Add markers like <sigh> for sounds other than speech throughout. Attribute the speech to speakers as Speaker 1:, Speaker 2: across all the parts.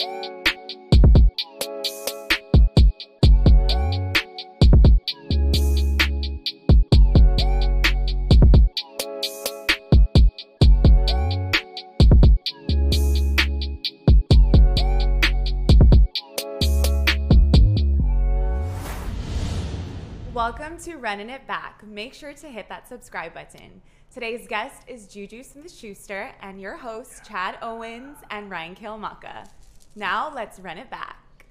Speaker 1: Welcome to Running It Back. Make sure to hit that subscribe button. Today's guest is Juju Smith Schuster and your hosts, Chad Owens and Ryan Kilmaka. Now let's run it back.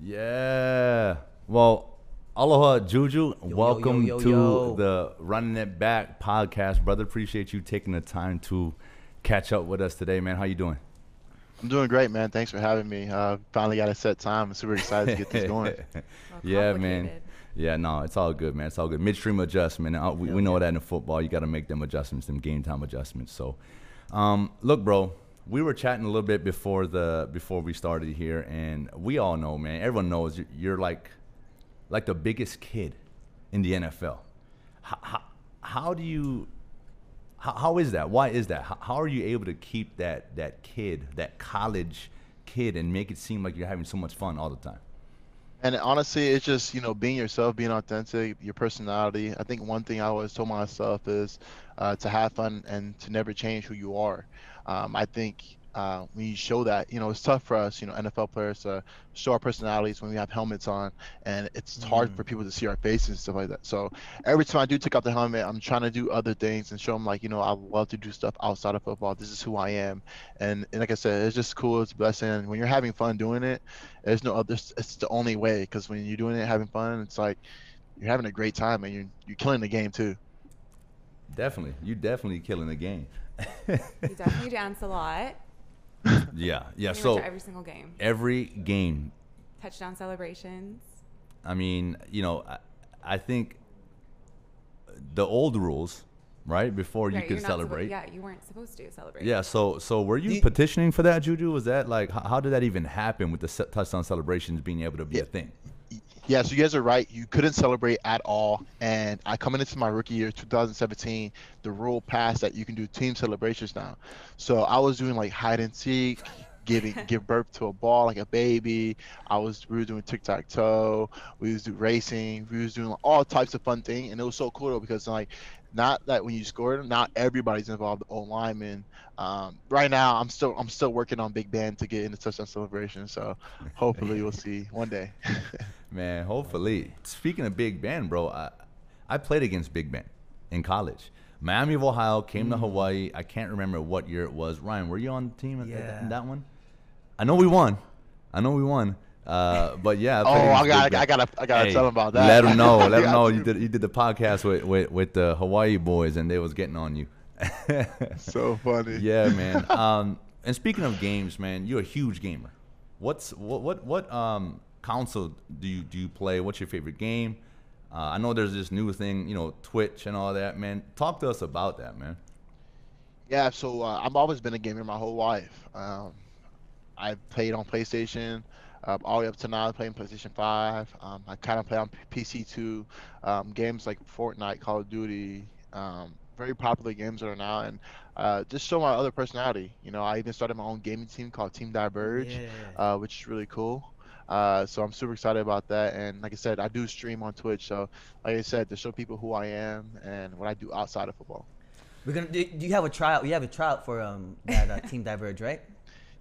Speaker 2: Yeah. Well, aloha, Juju.
Speaker 3: yo,
Speaker 2: Welcome
Speaker 3: yo,
Speaker 2: to
Speaker 3: yo.
Speaker 2: the Running It Back podcast, brother. Appreciate you taking the time to catch up with us today, man. How you doing?
Speaker 4: I'm doing great, man. Thanks for having me. Uh, finally got a set time. I'm super excited to get this <laughs> going.
Speaker 1: Well,
Speaker 2: yeah, man. Yeah, no, it's all good, man. It's all good. Midstream adjustment. Uh, we, we know that in football, you got to make them adjustments, them game time adjustments. So, um, look, bro, we were chatting a little bit before the before we started here, and we all know, man. Everyone knows you're, like like the biggest kid in the NFL. How, how, how do you? How, how is that? Why is that? How, how are you able to keep that that kid, that college kid, and make it seem like you're having so much fun all the time?
Speaker 4: And honestly, it's just, you know, being yourself, being authentic, your personality. I think one thing I always told myself is uh, to have fun and to never change who you are. Um, I think uh, when you show that, you know, it's tough for us, you know, NFL players to show our personalities when we have helmets on, and it's hard for people to see our faces and stuff like that. So every time I do take off the helmet, I'm trying to do other things and show them, like, you know, I love to do stuff outside of football. This is who I am. And, and like I said, it's just cool. It's a blessing. When you're having fun doing it, there's no other, it's the only way. Because when you're doing it, having fun, it's like you're having a great time and you're, you're killing the game too.
Speaker 2: Definitely, you're definitely killing the game.
Speaker 1: You definitely dance a lot. <laughs>
Speaker 2: Yeah, yeah.
Speaker 1: Pretty
Speaker 2: So
Speaker 1: much every single game.
Speaker 2: every game,
Speaker 1: Touchdown celebrations.
Speaker 2: I mean, you know, I, I think the old rules, right? Before you
Speaker 1: Right,
Speaker 2: could
Speaker 1: you're not suppo-
Speaker 2: celebrate.
Speaker 1: yeah, you weren't supposed to celebrate.
Speaker 2: Yeah, so so were you
Speaker 3: Do you-
Speaker 2: petitioning for that, Juju? Was that like how, how did that even happen with the se- touchdown celebrations being able to be a thing?
Speaker 4: Yeah, so you guys are right. You couldn't celebrate at all. And I coming into my rookie year, 2017, the rule passed that you can do team celebrations now. So I was doing like hide and seek, giving <laughs> give birth to a ball like a baby. I was we were doing tic tac toe. We was doing racing. We was doing all types of fun thing, and it was so cool though, because like not that when you scored, not everybody's involved. The O lineman. Um, right now, I'm still I'm still working on Big Ben to get into touchdown celebration. So <laughs> hopefully we'll see one day. <laughs>
Speaker 2: Man, hopefully. Speaking of Big Ben, bro, I, I played against Big Ben in college. Miami of Ohio came
Speaker 3: Mm.
Speaker 2: to Hawaii. I can't remember what year it was. Ryan, were you on the team that-
Speaker 3: Yeah.
Speaker 2: in that one? I know we won. I know we won. Uh, but yeah.
Speaker 4: Oh, I got. I gotta, I gotta
Speaker 2: Hey,
Speaker 4: tell them about that.
Speaker 2: Let him know. <laughs> Let
Speaker 4: him
Speaker 2: know you did you did the podcast with, with, with the Hawaii boys and they was getting on you. <laughs>
Speaker 4: So funny.
Speaker 2: yeah, <laughs> man. Um, and speaking of games, man, you're a huge gamer. What's what what what um console do you do you play? What's your favorite game? Uh, I know there's this new thing, you know, Twitch and all that, man. Talk to us about that, man.
Speaker 4: Yeah, so uh, I've always been a gamer my whole life. Um, I've played on PlayStation um, all the way up to now. I'm playing PlayStation 5. Um, I kind of play on PC too. Um, games like Fortnite, Call of Duty, um, very popular games that are now, and uh, just show my other personality. You know, I even started my own gaming team called Team Diverge,
Speaker 3: Yeah.
Speaker 4: uh, which is really cool. Uh, so I'm super excited about that. And like I said, I do stream on Twitch. So like I said, to show people who I am and what I do outside of football.
Speaker 3: We're gonna. Do, do you have a tryout? You have a tryout for um that uh, Team Diverge, right? <laughs>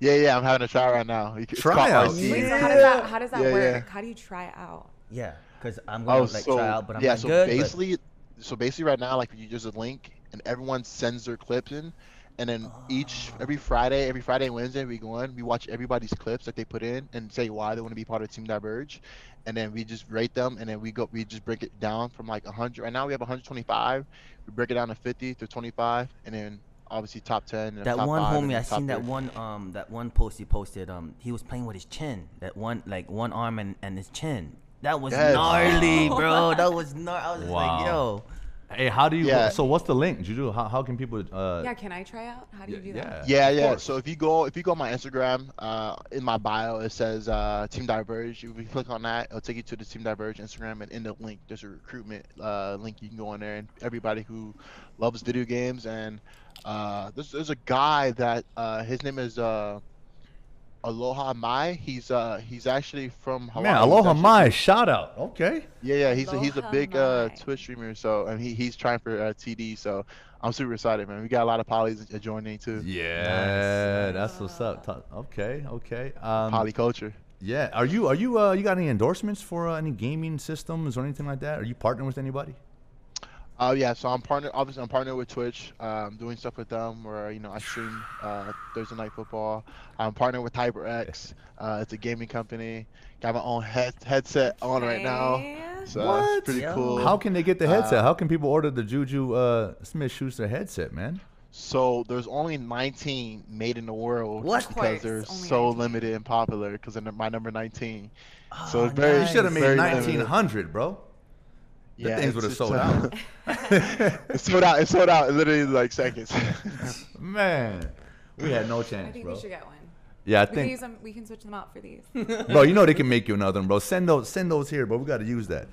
Speaker 4: Yeah, yeah, I'm having a try right now. It's
Speaker 2: Tryout?
Speaker 4: RC.
Speaker 1: Wait, so how does that how does that
Speaker 4: Yeah,
Speaker 1: work?
Speaker 4: yeah.
Speaker 1: How do you try out?
Speaker 3: Yeah, because I'm gonna
Speaker 4: Oh,
Speaker 3: like
Speaker 4: so
Speaker 3: try out, but I'm
Speaker 4: yeah,
Speaker 3: not
Speaker 4: so
Speaker 3: good. but-
Speaker 4: basically, so basically, right now, like you use a link, and everyone sends their clips in, and then each every Friday, every Friday and Wednesday, we go in, we watch everybody's clips that they put in, and say why they want to be part of Team Diverge, and then we just rate them, and then we go, we just break it down from like 100. Right now, we have 125. We break it down to 50 to 25, and then obviously top 10. And
Speaker 3: that
Speaker 4: top
Speaker 3: one
Speaker 4: five, and
Speaker 3: homie,
Speaker 4: then
Speaker 3: I seen that
Speaker 4: three.
Speaker 3: one um that one post he posted. Um, he was playing with his chin. That one like one arm and, and his chin. That was
Speaker 4: Yes.
Speaker 3: gnarly, <laughs> bro. That was gnarly. I was just
Speaker 2: Wow.
Speaker 3: like, yo.
Speaker 2: Hey, how do you?
Speaker 4: Yeah.
Speaker 2: So what's the link, Juju? How, how can people? Uh,
Speaker 1: Yeah, can I try out? How do you do that?
Speaker 4: Yeah,
Speaker 2: of
Speaker 4: yeah. So if you go if you go on my Instagram, uh, in my bio it says uh, Team Diverge. If you click on that, it'll take you to the Team Diverge Instagram, and in the link there's a recruitment uh, link. You can go in there, and everybody who loves video games and uh, there's there's a guy that uh, his name is uh, Aloha Mai. He's uh he's actually from Hawaii.
Speaker 2: Man, aloha
Speaker 4: Mai,
Speaker 2: my shout out. Okay.
Speaker 4: Yeah, yeah, he's a, he's a
Speaker 1: Aloha
Speaker 4: big uh Twitch streamer. So and he he's trying for uh, TD. So I'm super excited, man. We got a lot of polys joining too.
Speaker 2: Yeah, that's what's up. Okay, okay. Um,
Speaker 4: Poly culture.
Speaker 2: yeah. Are you are you uh you got any endorsements for uh, any gaming systems or anything like that? Are you partnering with anybody?
Speaker 4: Uh, yeah, so I'm partner. Obviously, I'm partnered with Twitch. Um, doing stuff with them where you know I stream uh, Thursday night football. I'm partnered with HyperX. Uh, it's a gaming company. Got my own head headset on right now, so
Speaker 2: What?
Speaker 4: it's pretty
Speaker 3: Yo.
Speaker 4: cool.
Speaker 2: How can they get the headset?
Speaker 4: Uh,
Speaker 2: How can people order the Juju uh, Smith Schuster headset, man?
Speaker 4: So there's only 19 made in the world
Speaker 3: What?
Speaker 4: Because they're
Speaker 1: only
Speaker 4: so
Speaker 1: 19.
Speaker 4: limited and popular because they're my number 19. So
Speaker 3: Oh,
Speaker 4: it's very-
Speaker 2: You should have made
Speaker 4: very
Speaker 2: 1900, bro. The
Speaker 4: Yeah,
Speaker 2: things would have sold out. <laughs>
Speaker 4: It sold out. It sold out in literally like seconds. <laughs>
Speaker 2: Man, we had no chance, I
Speaker 1: think
Speaker 2: bro.
Speaker 1: we should get one.
Speaker 2: Yeah, I
Speaker 1: We can
Speaker 2: think,
Speaker 1: use them. We can switch them out for these. <laughs>
Speaker 2: bro. You know they can make you another one, bro. Send those, send those here, bro. We got to use that.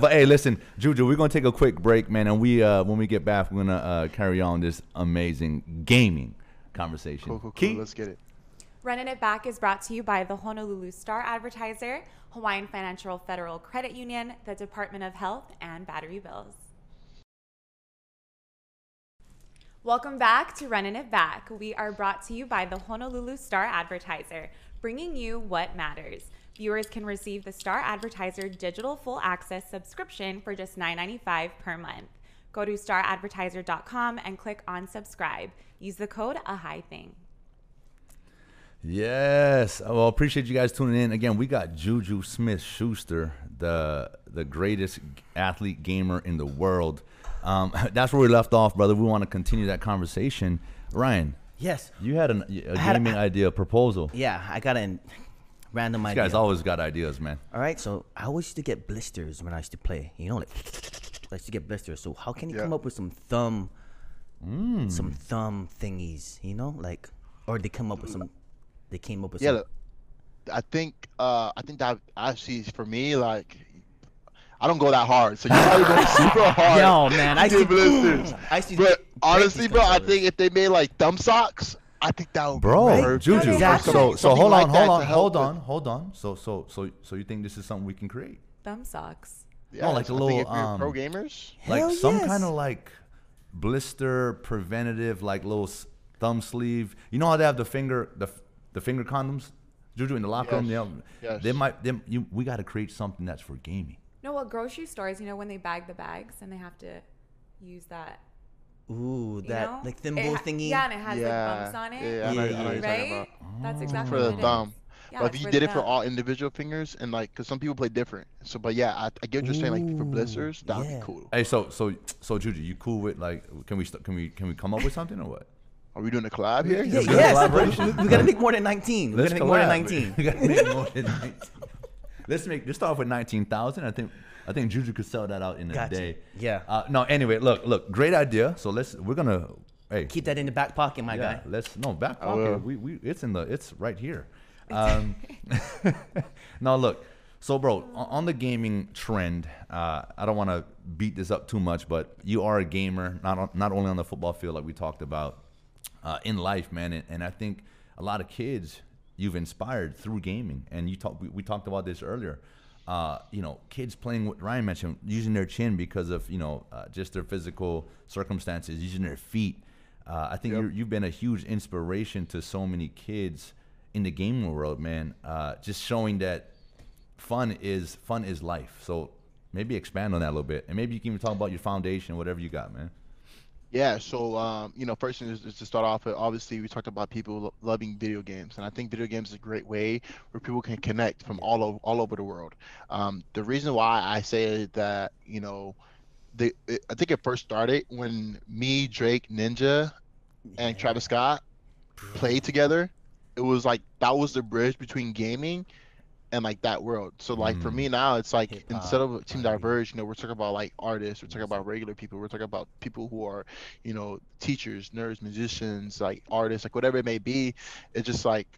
Speaker 2: but hey, listen, Juju, we're gonna take a quick break, man, and we uh when we get back, we're gonna uh, carry on this amazing gaming conversation.
Speaker 4: cool, cool, cool. Let's get it.
Speaker 1: Running It Back is brought to you by the Honolulu Star Advertiser, Hawaiian Financial Federal Credit Union, the Department of Health, and Battery Bills. Welcome back to Running It Back. We are brought to you by the Honolulu Star Advertiser, bringing you what matters. Viewers can receive the Star Advertiser digital full access subscription for just $9.95 per month. Go to staradvertiser.com and click on subscribe. Use the code a high thing.
Speaker 2: Yes. Well, appreciate you guys tuning in. Again, we got Juju Smith Schuster, the the greatest athlete gamer in the world. Um, <laughs> that's where we left off, brother. We want to continue that conversation. Ryan,
Speaker 3: Yes.
Speaker 2: you had an, a
Speaker 3: had a-
Speaker 2: gaming idea, proposal.
Speaker 3: Yeah, I got a random
Speaker 2: These
Speaker 3: idea.
Speaker 2: guys always got ideas, man.
Speaker 3: All right, so I always used to get blisters when I used to play. You know, like I used to get blisters. So how can you
Speaker 4: Yeah.
Speaker 3: come up with some thumb, some thumb thingies? You know, like, or they come up with some. They came up with
Speaker 4: Yeah,
Speaker 3: some.
Speaker 4: I think uh, I think that actually for me like I don't go that hard, so you're probably going <laughs> super hard.
Speaker 3: Yo, man, I
Speaker 4: to
Speaker 3: used to-
Speaker 4: blisters. <laughs>
Speaker 3: I used to
Speaker 4: But honestly, bro, I think if they made like thumb socks, I think that would
Speaker 2: Bro,
Speaker 4: be perfect.
Speaker 2: Juju.
Speaker 3: Exactly.
Speaker 2: So, so hold on,
Speaker 4: that
Speaker 2: hold on,
Speaker 4: help
Speaker 2: hold
Speaker 4: with-
Speaker 2: on, hold on. So, so, so, so you think this is something we can create?
Speaker 1: Thumb socks.
Speaker 4: Yeah,
Speaker 2: like a
Speaker 4: so I think
Speaker 2: little,
Speaker 4: if you're pro
Speaker 2: um,
Speaker 4: gamers.
Speaker 2: like
Speaker 3: Hell
Speaker 2: some
Speaker 3: yes.
Speaker 2: kind of like blister preventative like little thumb sleeve you know how they have the finger the, f- the finger condoms juju in the locker room
Speaker 4: Yes.
Speaker 2: they, have-
Speaker 4: Yes.
Speaker 2: they might they, you, we got to create something that's for gaming
Speaker 1: No, well, grocery stores, you know, when they bag the bags and they have to use that.
Speaker 3: Ooh,
Speaker 1: You
Speaker 3: that
Speaker 1: know?
Speaker 3: like
Speaker 1: It
Speaker 3: thembo
Speaker 1: ha-
Speaker 3: thingy.
Speaker 1: Yeah, and it has
Speaker 4: Yeah,
Speaker 1: like bumps on it.
Speaker 4: yeah, I know- I know what you're talking
Speaker 1: right?
Speaker 4: about.
Speaker 1: That's oh. exactly
Speaker 4: for the
Speaker 1: it is.
Speaker 4: thumb.
Speaker 1: Yeah,
Speaker 4: but if you did it for all individual fingers, and like, cause some people play different. So, but yeah, I, I get what you're saying. Like for
Speaker 3: Ooh,
Speaker 4: blisters, that would
Speaker 3: yeah.
Speaker 4: be cool.
Speaker 2: hey so so so juju you cool with like can we st- can we can we come up with something or what
Speaker 4: Are we doing a collab here?
Speaker 3: Yeah,
Speaker 2: Is
Speaker 3: yes. We, we gotta make more than 19. We
Speaker 2: Let's
Speaker 3: gotta make more than 19. <laughs>
Speaker 2: we gotta make more than 19 let's make let's start off with 19000 i think i think juju could sell that out in a
Speaker 3: Gotcha.
Speaker 2: day
Speaker 3: Yeah.
Speaker 2: uh, no anyway look look great idea so let's we're gonna hey
Speaker 3: Keep that in the back pocket, my
Speaker 2: yeah,
Speaker 3: guy.
Speaker 2: let's no back
Speaker 4: I will.
Speaker 2: pocket. We, we it's in the it's right here. Um, <laughs> now look, so bro, on, on the gaming trend, uh, I don't want to beat this up too much, but you are a gamer, not on, not only on the football field like we talked about, uh, in life, man, and, and I think a lot of kids you've inspired through gaming, and you talk we, we talked about this earlier. Uh, you know, kids playing what Ryan mentioned, using their chin because of you know uh, just their physical circumstances, using their feet. Uh, I think
Speaker 4: Yep.
Speaker 2: you're, you've been a huge inspiration to so many kids in the gaming world, man. Uh, just showing that fun is fun is life. So maybe expand on that a little bit, and maybe you can even talk about your foundation, whatever you got, man.
Speaker 4: Yeah, so um, you know, first thing is, is to start off with. Obviously, we talked about people lo- loving video games, and I think video games is a great way where people can connect from all over all over the world. Um, the reason why I say that, you know, the it, I think it first started when me, Drake, Ninja, and Travis Scott played together. It was like that was the bridge between gaming and like that world. So like for
Speaker 2: Mm.
Speaker 4: me now, it's like
Speaker 3: Hip-hop,
Speaker 4: instead of Team
Speaker 3: R&B.
Speaker 4: Diverge, you know, we're talking about like artists, we're talking about regular people, we're talking about people who are, you know, teachers, nerds, musicians, like artists, like whatever it may be. It's just like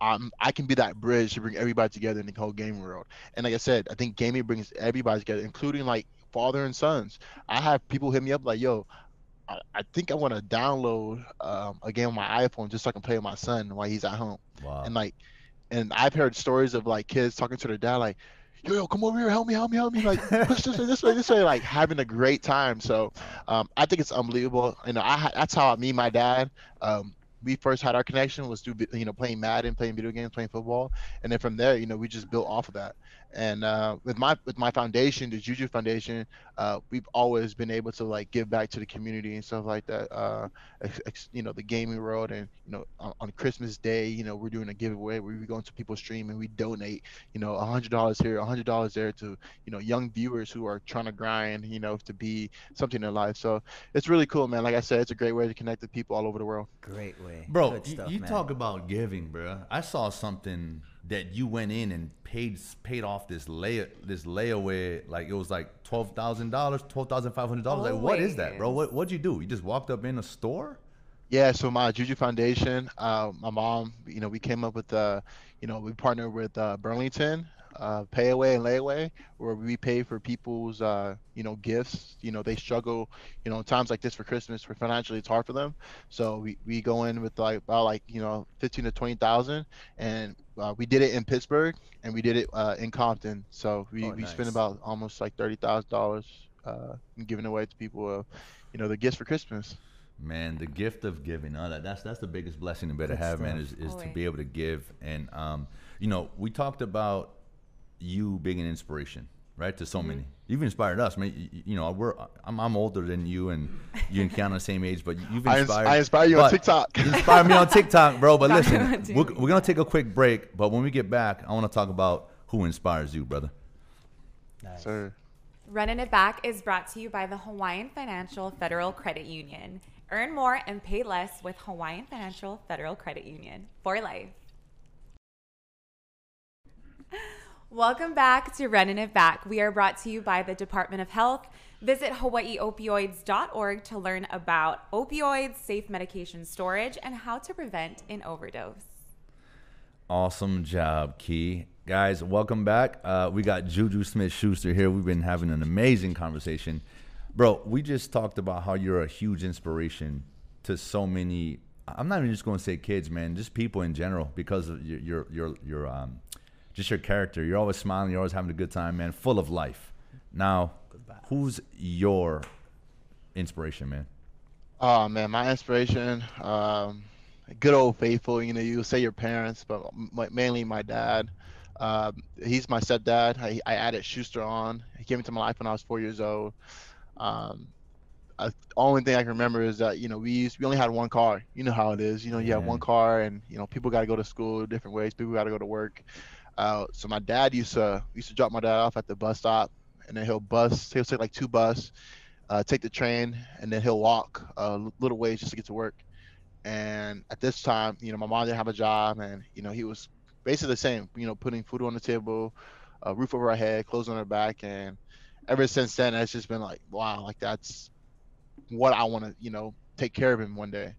Speaker 4: um, I can be that bridge to bring everybody together in the whole gaming world. And like I said, I think gaming brings everybody together, including like father and sons. I have people hit me up like, "Yo, I, I think I want to download um, a game on my iPhone just so I can play with my son while he's at home.
Speaker 2: Wow.
Speaker 4: And like, and I've heard stories of like kids talking to their dad like, "Yo, yo, come over here, help me, help me, help me!" Like, <laughs> push this way, this way, this way, like having a great time. So, um, I think it's unbelievable. You know, I ha- that's how me and my dad. Um, we first had our connection was through you know playing Madden, playing video games, playing football, and then from there, you know, we just built off of that. And uh, with my with my foundation, the Juju Foundation, uh, we've always been able to like give back to the community and stuff like that. Uh, ex- ex- you know, the gaming world, and you know, on, on Christmas Day, you know, we're doing a giveaway where we go into people's stream and we donate, you know, a hundred dollars here, a hundred dollars there to you know young viewers who are trying to grind, you know, to be something in life. So it's really cool, man. Like I said, it's a great way to connect with people all over the world.
Speaker 3: Great way.
Speaker 2: Bro,
Speaker 3: Good
Speaker 2: you, you
Speaker 3: man.
Speaker 2: talk about giving, bro. I saw something that you went in and paid paid off this lay this layaway like it was like twelve thousand dollars, twelve thousand five hundred dollars. Like what is that, bro? What what'd you do? You just walked up in a store?
Speaker 4: Yeah, so my Juju Foundation, uh, my mom, you know, we came up with, uh, you know, we partnered with uh, Burlington, uh, Payaway and Layaway, where we pay for people's, uh, you know, gifts. You know, they struggle, you know, times like this for Christmas, for financially, it's hard for them. So we, we go in with like about like you know, fifteen to twenty thousand, and uh, we did it in Pittsburgh and we did it uh, in Compton. So we,
Speaker 3: Oh,
Speaker 4: we
Speaker 3: nice.
Speaker 4: spent about almost like thirty thousand dollars, uh, giving away to people, you know, the gifts for Christmas.
Speaker 2: Man, the gift of giving. Uh, that, that's that's the biggest blessing to better
Speaker 3: Good
Speaker 2: have, man, is,
Speaker 3: stuff.
Speaker 2: is to be able to give. And um, you know, we talked about you being an inspiration, right, to so
Speaker 1: Mm-hmm.
Speaker 2: many. You've inspired us, man. You, you know, we're I'm, I'm older than you, and you and Keanu the same age, but you've
Speaker 4: I ins-
Speaker 2: inspired.
Speaker 4: I inspire you on TikTok.
Speaker 2: You inspire me on TikTok, bro. But listen, we're, we're gonna take a quick break. But when we get back, I want to talk about who inspires you, brother.
Speaker 3: Nice.
Speaker 4: Sir.
Speaker 1: Running It Back is brought to you by the Hawaiian Financial Federal Credit Union. Earn more and pay less with Hawaiian Financial Federal Credit Union for life. Welcome back to Running It Back. We are brought to you by the Department of Health. Visit hawaiiopioids.org to learn about opioids, safe medication storage, and how to prevent an overdose.
Speaker 2: Awesome job, Key. Guys, welcome back. Uh, we got Juju Smith Schuster here. We've been having an amazing conversation. Bro, we just talked about how you're a huge inspiration to so many. I'm not even just going to say kids, man, just people in general because of your, your, your, your um, just your character. You're always smiling. You're always having a good time, man, full of life. Now, who's your inspiration, man?
Speaker 4: Oh man, my inspiration, um, good old faithful. You know, you say your parents, but mainly my dad. Um, he's my stepdad. I, I added Schuster on. He came into my life when I was four years old. Um, I, only thing I can remember is that you know we used, we only had one car. You know how it is. You know, you have one car, and you know people got to go to school different ways. People got to go to work. Uh, so my dad used to used to drop my dad off at the bus stop, and then he'll bus. He'll take like two bus, uh, take the train, and then he'll walk a little ways just to get to work. And at this time, you know, my mom didn't have a job, and you know, he was basically the same. You know, putting food on the table, a roof over our head, clothes on our back, and ever since then, it's just been like, wow, like that's what I want to, you know, take care of him one day.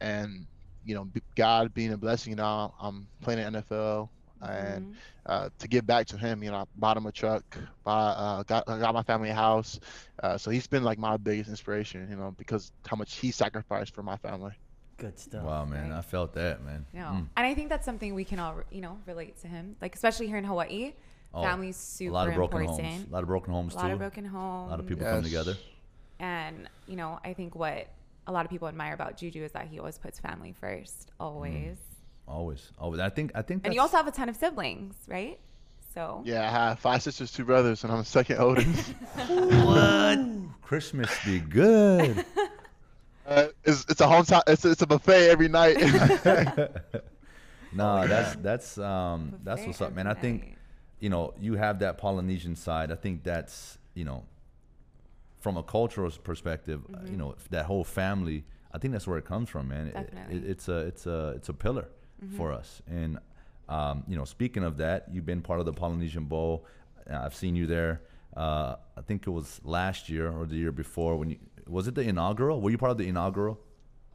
Speaker 4: And you know, God being a blessing, now I'm playing in NFL, and
Speaker 1: Mhm.
Speaker 4: uh, to give back to him, you know, I bought him a truck, buy, uh, got got my family a house. Uh, so he's been like my biggest inspiration, you know, because how much he sacrificed for my family.
Speaker 3: Good stuff.
Speaker 2: Wow, man.
Speaker 1: right.
Speaker 2: I felt that, man.
Speaker 1: No.
Speaker 2: Mm.
Speaker 1: And I think that's something we can all, you know, relate to him. Like, especially here in Hawaii,
Speaker 2: Oh,
Speaker 1: family's super
Speaker 2: a lot of broken
Speaker 1: important.
Speaker 2: homes. A lot of broken homes,
Speaker 1: A lot
Speaker 2: too.
Speaker 1: of broken homes.
Speaker 2: A lot of people come together.
Speaker 1: And, you know, I think what a lot of people admire about Juju is that he always puts family first, always.
Speaker 2: Always, always. I think, I think.
Speaker 1: And you also have a ton of siblings, right? So,
Speaker 4: Yeah, I have five sisters, two brothers, and I'm the second oldest. <laughs>
Speaker 2: what? Christmas be good. <laughs>
Speaker 4: uh, it's, it's a hometown. It's, it's a buffet every night. <laughs>
Speaker 2: no, that's that's um that's what's up, man. I think you know you have that Polynesian side. I think that's you know from a cultural perspective, uh, you know that whole family. I think that's where it comes from, man. It- it-
Speaker 1: Definitely.
Speaker 2: it's a it's a it's a pillar for us. And um, you know, speaking of that, you've been part of the Polynesian Bowl. Uh, I've seen you there. Uh, I think it was last year or the year before when you was it the inaugural? Were you part of the inaugural?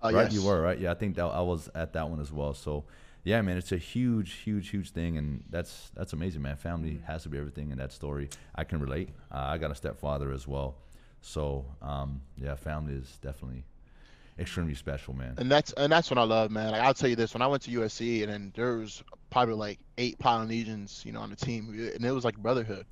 Speaker 4: Uh,
Speaker 2: right,
Speaker 4: yes.
Speaker 2: you were right. Yeah, I think that I was at that one as well. So, yeah, man, it's a huge, huge, huge thing, and that's that's amazing, man. Family has to be everything in that story. I can relate. Uh, I got a stepfather as well, So um, yeah, family is definitely extremely special, man.
Speaker 4: And that's and that's what I love, man. Like I'll tell you this: when I went to USC, and then there was probably like eight Polynesians, you know, on the team, and it was like brotherhood,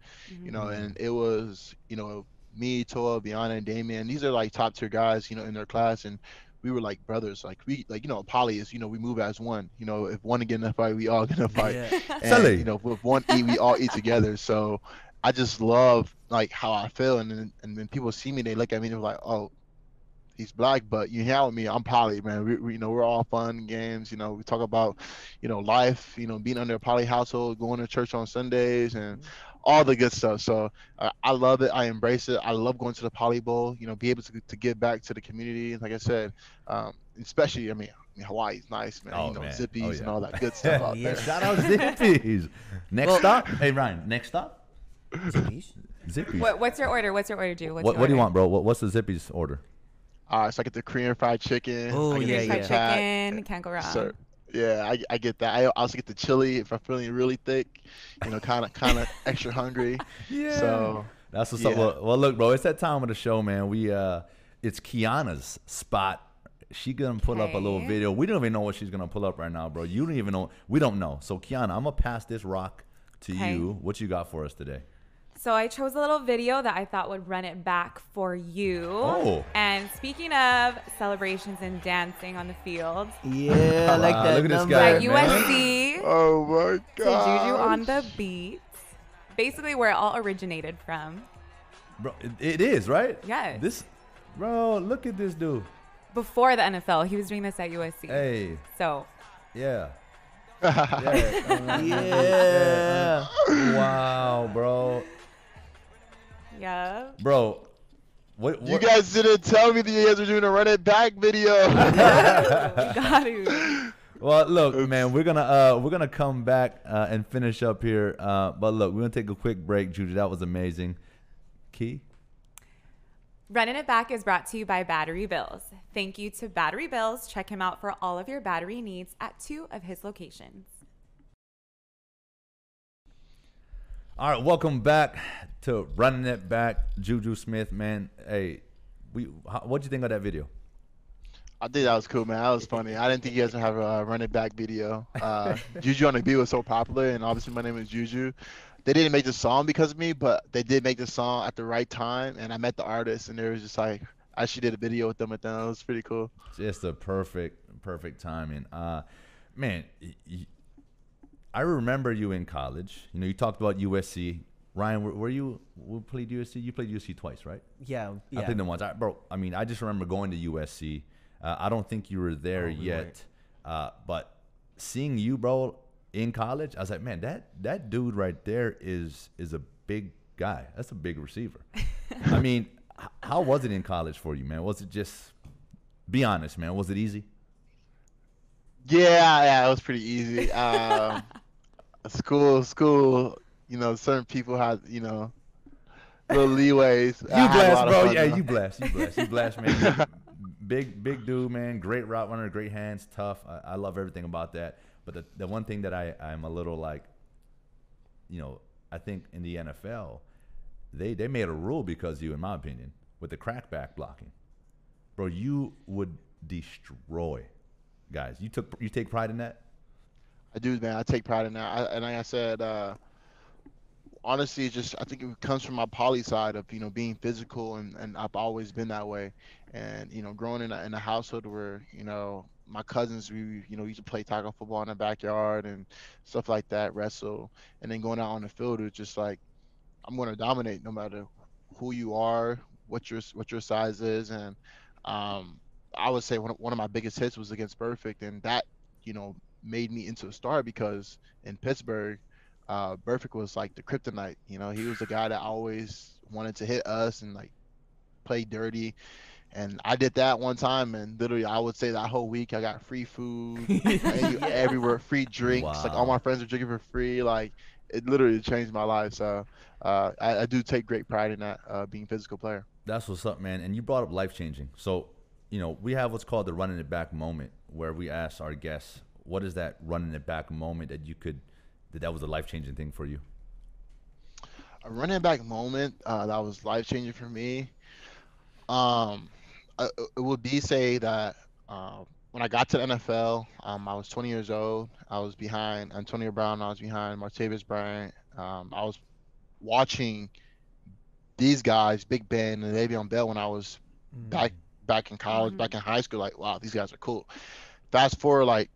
Speaker 4: you know,
Speaker 1: Mm-hmm.
Speaker 4: and it was, you know, me, Toa, Viane, and Damien. These are like top tier guys, you know, in their class, and we were like brothers. Like we, like you know, Poly is, you know, we move as one. You know, if one get in a fight, we all get in a fight.
Speaker 3: Yeah.
Speaker 4: And, <laughs>
Speaker 2: Silly.
Speaker 4: you know, with one eat, we all eat together. So I just love like how I feel, and then and when people see me, they look at me and they're like, oh, he's black, but you hang out with me, I'm poly, man. We, we you know we're all fun games. You know, we talk about you know life, you know, being under a poly household, going to church on Sundays, and all the good stuff. So uh, I love it. I embrace it. I love going to the poly bowl. You know, be able to to give back to the community. Like I said, um, especially I mean. I mean, Hawaii's nice, man.
Speaker 2: Oh,
Speaker 4: you know,
Speaker 2: man.
Speaker 4: Zippy's
Speaker 2: Oh,
Speaker 4: and all that good stuff out <laughs>
Speaker 3: Yeah.
Speaker 4: there.
Speaker 2: Shout out Zippy's. Next
Speaker 3: Well-
Speaker 2: stop. Hey Ryan, next stop.
Speaker 3: Zippy's.
Speaker 2: Zippy's.
Speaker 1: What, what's your order? What's your order, Drew? What's
Speaker 2: What,
Speaker 1: your
Speaker 2: what do you want, bro? What, what's the Zippy's order?
Speaker 4: All right, so I get the Korean fried chicken.
Speaker 3: Oh,
Speaker 4: I get
Speaker 3: yeah,
Speaker 1: Fried
Speaker 3: yeah.
Speaker 1: Chicken, can't go wrong.
Speaker 4: sir. Yeah, I, I get that. I also get the chili if I'm feeling really thick, you know, kind of kind of <laughs> extra hungry.
Speaker 2: Yeah.
Speaker 4: So
Speaker 2: That's what's up. Well, well, look, bro, it's that time of the show, man. We uh, it's Kiana's spot. She gonna pull up a little video. We don't even know what she's gonna pull up right now, bro. You don't even know. We don't know. So Kiana, I'm gonna pass this rock to
Speaker 1: Okay.
Speaker 2: you. What you got for us today?
Speaker 1: So I chose a little video that I thought would run it back for you.
Speaker 2: Oh.
Speaker 1: And speaking of celebrations and dancing on the field,
Speaker 3: Yeah, I like
Speaker 2: Wow,
Speaker 3: that
Speaker 2: look at this guy,
Speaker 1: at. USC
Speaker 4: Oh my
Speaker 1: to
Speaker 4: god.
Speaker 1: Juju on the beat. Basically, where it all originated from.
Speaker 2: Bro, it, it is right.
Speaker 1: Yes.
Speaker 2: This, bro, look at this dude.
Speaker 1: Before the NFL, he was doing this at USC.
Speaker 2: Hey,
Speaker 1: So
Speaker 2: yeah. <laughs> yeah.
Speaker 3: Yeah.
Speaker 2: wow, bro,
Speaker 1: yeah.
Speaker 2: bro. What,
Speaker 4: You guys didn't tell me that you guys were doing a run it back video. <laughs>
Speaker 1: Got to.
Speaker 2: Well, look, man, we're gonna uh we're gonna come back uh, and finish up here. Uh, but look, we're gonna take a quick break, Juju. That was amazing. Key.
Speaker 1: Running It Back is brought to you by Battery Bills. Thank you to Battery Bills. Check him out for all of your battery needs at two of his locations.
Speaker 2: All right, welcome back to running it back, Juju Smith, man. Hey, we what'd you think of that video?
Speaker 4: I think that was cool, man. That was funny. I didn't think you guys would have a running it back video. Uh, <laughs> Juju on the beat was so popular, and obviously my name is Juju. They didn't make the song because of me, but they did make the song at the right time, and I met the artist, and they was just like, I actually did a video with them at them. It was pretty cool.
Speaker 2: Just a perfect, perfect timing. Uh, man, y- y- I remember you in college. You know, you talked about USC. Ryan, were, were you? We played USC. You played USC twice, right?
Speaker 3: Yeah. yeah.
Speaker 2: I
Speaker 3: Yeah.
Speaker 2: played them once. I, bro, I mean, I just remember going to USC. Uh, I don't think you were there
Speaker 3: Oh, we
Speaker 2: yet, uh, but seeing you, bro, in college, I was like, man, that that dude right there is is a big guy. That's a big receiver. <laughs> I mean, h- how was it in college for you, man? Was it just? Be honest, man. Was it easy?
Speaker 4: Yeah, yeah, it was pretty easy. <laughs> Um, school, school, you know, certain people had, you know, little leeways.
Speaker 2: You
Speaker 4: I had a
Speaker 2: blast, bro. Yeah, you blast. You blast. You blast, man. <laughs> big, big dude, man. Great route runner, great hands, tough. I, I love everything about that. But the, the one thing that I, I'm a little like, you know, I think in the NFL, they, they made a rule because you, in my opinion, with the crackback blocking. Bro, you would destroy guys. You took you take pride in that?
Speaker 4: I do, man. I take pride in that. I, and like I said, uh, honestly, it's just I think it comes from my poly side of you know being physical, and, and I've always been that way. And you know, growing in a, in a household where you know my cousins, we you know used to play tackle football in the backyard and stuff like that, wrestle, and then going out on the field, it's just like I'm going to dominate no matter who you are, what your what your size is, and um, I would say one of, one of my biggest hits was against Burfict, and that you know made me into a star because in Pittsburgh, uh, Burfict was like the kryptonite. You know, he was the guy that always wanted to hit us and like play dirty. And I did that one time, and literally, I would say that whole week I got free food <laughs> any- everywhere, free drinks. Like all my friends were drinking for free. Like it literally changed my life. So uh, I, I do take great pride in that, uh, being a physical player.
Speaker 2: That's what's up, man. And you brought up life changing. So, you know, we have what's called the running it back moment where we ask our guests, what is that running it back moment that you could, that that was a life changing thing for you?
Speaker 4: a running back moment uh, that was life changing for me. Um, it would be say that uh, when I got to the NFL, um, I was 20 years old. I was behind Antonio Brown. I was behind Martavis Bryant. Um, I was watching these guys, Big Ben and Le'Veon Bell, when I was back back in college,
Speaker 1: Mhm.
Speaker 4: back in high school. Like, wow, these guys are cool. Fast forward like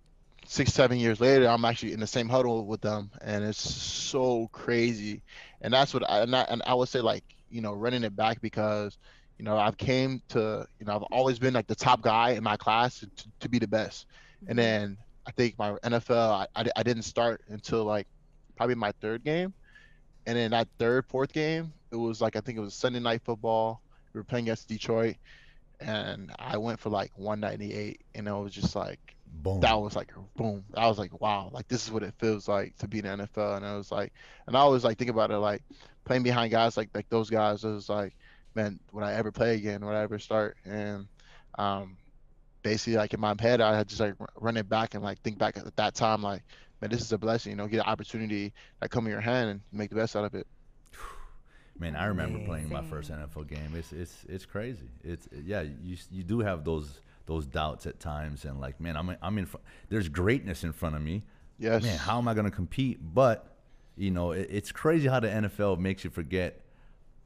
Speaker 4: six, seven years later, I'm actually in the same huddle with them, and it's so crazy. And that's what I and I, and I would say like you know running it back because you know I've came to you know I've always been like the top guy in my class to, to be the best, and mm-hmm. then I think my NFL I, I, I didn't start until like probably my third game, and then that third fourth game it was like I think it was Sunday night football. We were playing against Detroit, and I went for like 198, and it was just like
Speaker 2: Boom.
Speaker 4: that was like boom. I was like, wow, like this is what it feels like to be in the NFL. And I was like, and I always like think about it like playing behind guys like like those guys. It was like, man, would I ever play again? Would I ever start? And um, basically like in my head, I had just like r- run it back and like think back at that time, like, man, this is a blessing. You know, get an opportunity that come in your hand and make the best out of it. <sighs>
Speaker 2: Man, I remember playing my first NFL game. It's it's it's crazy. It's yeah, you you do have those those doubts at times, and like man, I'm in, I'm in. Fr- there's greatness in front of me.
Speaker 4: Yes.
Speaker 2: Man, how am I gonna compete? But you know, it, it's crazy how the NFL makes you forget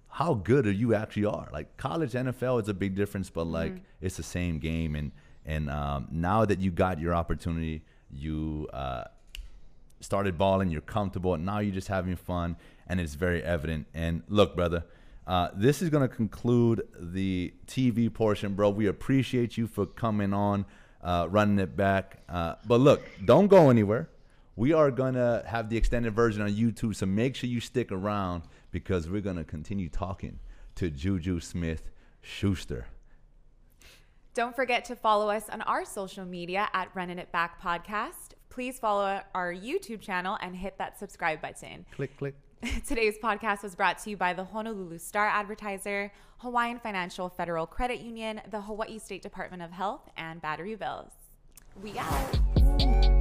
Speaker 2: how good you actually are. Like college NFL is a big difference, but like it's the same game. And and um, now that you got your opportunity, you uh, started balling, you're comfortable, and now you're just having fun, and it's very evident. And look, brother, uh, this is gonna conclude the TV portion, bro. We appreciate you for coming on, uh, running it back. Uh, but look, don't go anywhere. We are gonna have the extended version on YouTube, so make sure you stick around because we're gonna continue talking to Juju Smith Schuster.
Speaker 1: Don't forget to follow us on our social media at Running It Back Podcast. Please follow our YouTube channel and hit that subscribe button.
Speaker 2: Click, click. <laughs>
Speaker 1: Today's podcast was brought to you by the Honolulu Star Advertiser, Hawaiian Financial Federal Credit Union, the Hawaii State Department of Health, and Battery Bills. We out.